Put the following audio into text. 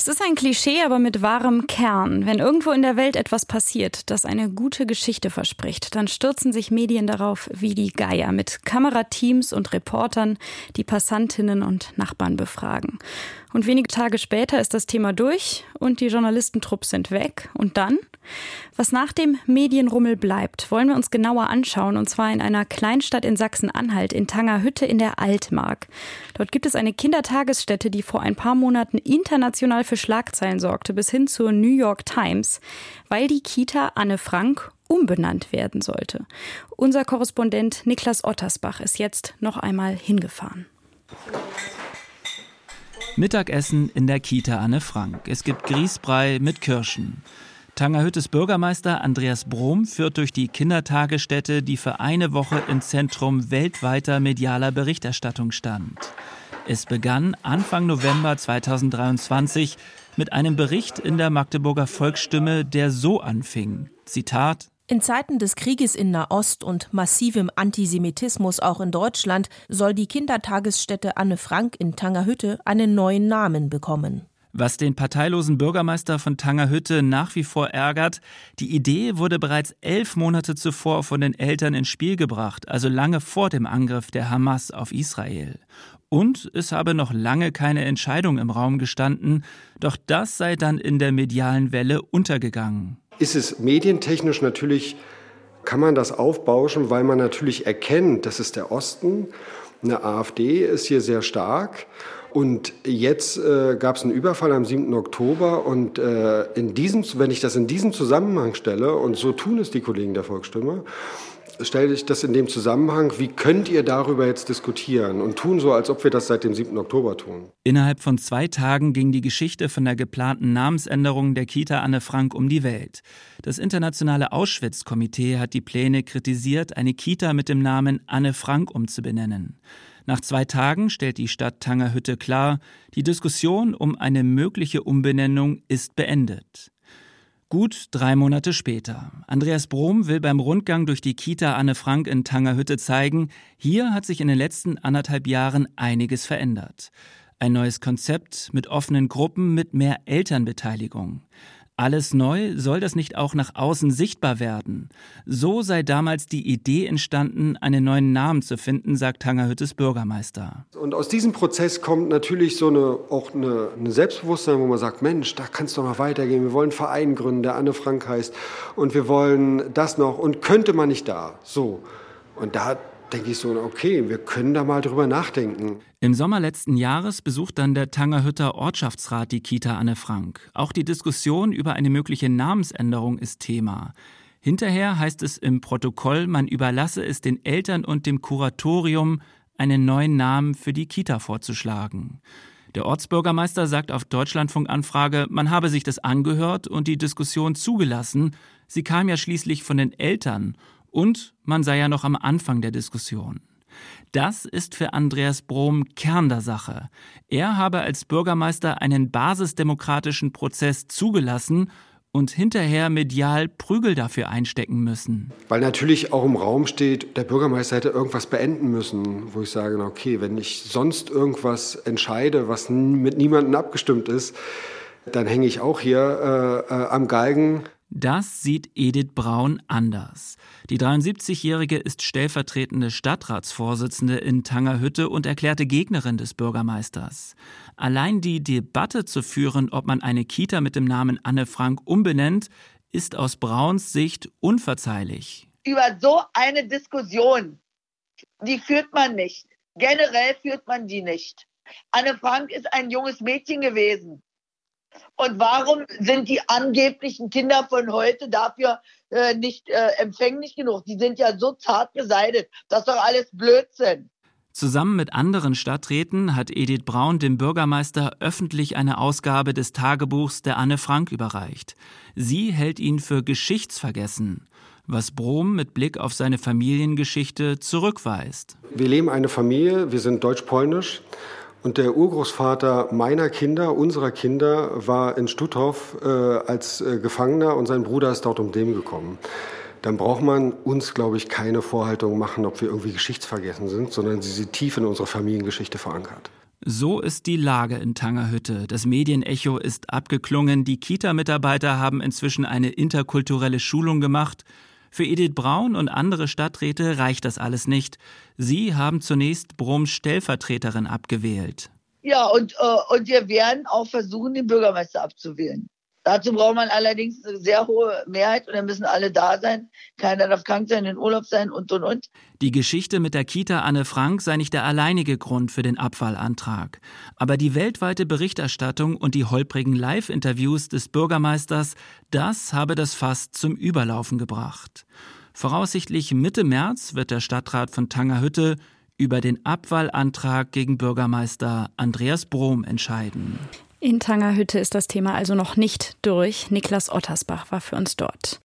es ist ein Klischee, aber mit wahrem Kern. Wenn irgendwo in der Welt etwas passiert, das eine gute Geschichte verspricht, dann stürzen sich Medien darauf wie die Geier mit Kamerateams und Reportern, die Passantinnen und Nachbarn befragen. Und wenige Tage später ist das Thema durch und die Journalistentrupps sind weg. Und dann? Was nach dem Medienrummel bleibt, wollen wir uns genauer anschauen, und zwar in einer Kleinstadt in Sachsen-Anhalt, in Tangerhütte in der Altmark. Dort gibt es eine Kindertagesstätte, die vor ein paar Monaten international für Schlagzeilen sorgte, bis hin zur New York Times, weil die Kita Anne Frank umbenannt werden sollte. Unser Korrespondent Niklas Ottersbach ist jetzt noch einmal hingefahren. Mittagessen in der Kita Anne Frank. Es gibt Grießbrei mit Kirschen. Tangerhüttes Bürgermeister Andreas Brom führt durch die Kindertagesstätte, die für eine Woche im Zentrum weltweiter medialer Berichterstattung stand. Es begann Anfang November 2023 mit einem Bericht in der Magdeburger Volksstimme, der so anfing. Zitat in Zeiten des Krieges in Nahost und massivem Antisemitismus auch in Deutschland soll die Kindertagesstätte Anne Frank in Tangerhütte einen neuen Namen bekommen. Was den parteilosen Bürgermeister von Tangerhütte nach wie vor ärgert, die Idee wurde bereits elf Monate zuvor von den Eltern ins Spiel gebracht, also lange vor dem Angriff der Hamas auf Israel. Und es habe noch lange keine Entscheidung im Raum gestanden, doch das sei dann in der medialen Welle untergegangen ist es medientechnisch natürlich, kann man das aufbauschen, weil man natürlich erkennt, das ist der Osten. Eine AfD ist hier sehr stark. Und jetzt äh, gab es einen Überfall am 7. Oktober. Und äh, in diesem, wenn ich das in diesem Zusammenhang stelle, und so tun es die Kollegen der Volksstimme, stelle ich das in dem Zusammenhang, wie könnt ihr darüber jetzt diskutieren und tun so, als ob wir das seit dem 7. Oktober tun. Innerhalb von zwei Tagen ging die Geschichte von der geplanten Namensänderung der Kita Anne Frank um die Welt. Das internationale Auschwitz-Komitee hat die Pläne kritisiert, eine Kita mit dem Namen Anne Frank umzubenennen. Nach zwei Tagen stellt die Stadt Tangerhütte klar, die Diskussion um eine mögliche Umbenennung ist beendet. Gut drei Monate später. Andreas Brom will beim Rundgang durch die Kita Anne Frank in Tangerhütte zeigen, hier hat sich in den letzten anderthalb Jahren einiges verändert. Ein neues Konzept mit offenen Gruppen mit mehr Elternbeteiligung. Alles neu, soll das nicht auch nach außen sichtbar werden? So sei damals die Idee entstanden, einen neuen Namen zu finden, sagt Tangerhüttes Bürgermeister. Und aus diesem Prozess kommt natürlich so eine, auch eine, eine Selbstbewusstsein, wo man sagt, Mensch, da kann es doch noch weitergehen. Wir wollen einen Verein gründen, der Anne Frank heißt. Und wir wollen das noch. Und könnte man nicht da? So. Und da denke ich so, okay, wir können da mal drüber nachdenken. Im Sommer letzten Jahres besucht dann der Tangerhütter Ortschaftsrat die Kita Anne Frank. Auch die Diskussion über eine mögliche Namensänderung ist Thema. Hinterher heißt es im Protokoll, man überlasse es den Eltern und dem Kuratorium, einen neuen Namen für die Kita vorzuschlagen. Der Ortsbürgermeister sagt auf Deutschlandfunk-Anfrage, man habe sich das angehört und die Diskussion zugelassen. Sie kam ja schließlich von den Eltern und man sei ja noch am Anfang der Diskussion. Das ist für Andreas Brom Kern der Sache. Er habe als Bürgermeister einen basisdemokratischen Prozess zugelassen und hinterher medial Prügel dafür einstecken müssen. Weil natürlich auch im Raum steht, der Bürgermeister hätte irgendwas beenden müssen, wo ich sage, okay, wenn ich sonst irgendwas entscheide, was mit niemandem abgestimmt ist, dann hänge ich auch hier äh, äh, am Galgen. Das sieht Edith Braun anders. Die 73-Jährige ist stellvertretende Stadtratsvorsitzende in Tangerhütte und erklärte Gegnerin des Bürgermeisters. Allein die Debatte zu führen, ob man eine Kita mit dem Namen Anne Frank umbenennt, ist aus Brauns Sicht unverzeihlich. Über so eine Diskussion, die führt man nicht. Generell führt man die nicht. Anne Frank ist ein junges Mädchen gewesen. Und warum sind die angeblichen Kinder von heute dafür äh, nicht äh, empfänglich genug? Die sind ja so zart beseitigt. Das ist doch alles Blödsinn. Zusammen mit anderen Stadträten hat Edith Braun dem Bürgermeister öffentlich eine Ausgabe des Tagebuchs der Anne Frank überreicht. Sie hält ihn für geschichtsvergessen, was Brom mit Blick auf seine Familiengeschichte zurückweist. Wir leben eine Familie, wir sind deutsch-polnisch und der Urgroßvater meiner Kinder, unserer Kinder, war in Stutthof äh, als äh, Gefangener und sein Bruder ist dort um dem gekommen. Dann braucht man uns, glaube ich, keine Vorhaltung machen, ob wir irgendwie geschichtsvergessen sind, sondern sie sind tief in unserer Familiengeschichte verankert. So ist die Lage in Tangerhütte. Das Medienecho ist abgeklungen. Die Kita-Mitarbeiter haben inzwischen eine interkulturelle Schulung gemacht. Für Edith Braun und andere Stadträte reicht das alles nicht. Sie haben zunächst Broms Stellvertreterin abgewählt. Ja, und, äh, und wir werden auch versuchen, den Bürgermeister abzuwählen. Dazu braucht man allerdings eine sehr hohe Mehrheit und dann müssen alle da sein. Keiner darf krank sein, in Urlaub sein und und und. Die Geschichte mit der Kita Anne Frank sei nicht der alleinige Grund für den Abwahlantrag. Aber die weltweite Berichterstattung und die holprigen Live-Interviews des Bürgermeisters, das habe das Fass zum Überlaufen gebracht. Voraussichtlich Mitte März wird der Stadtrat von Tangerhütte über den Abwahlantrag gegen Bürgermeister Andreas Brom entscheiden. In Tangerhütte ist das Thema also noch nicht durch. Niklas Ottersbach war für uns dort.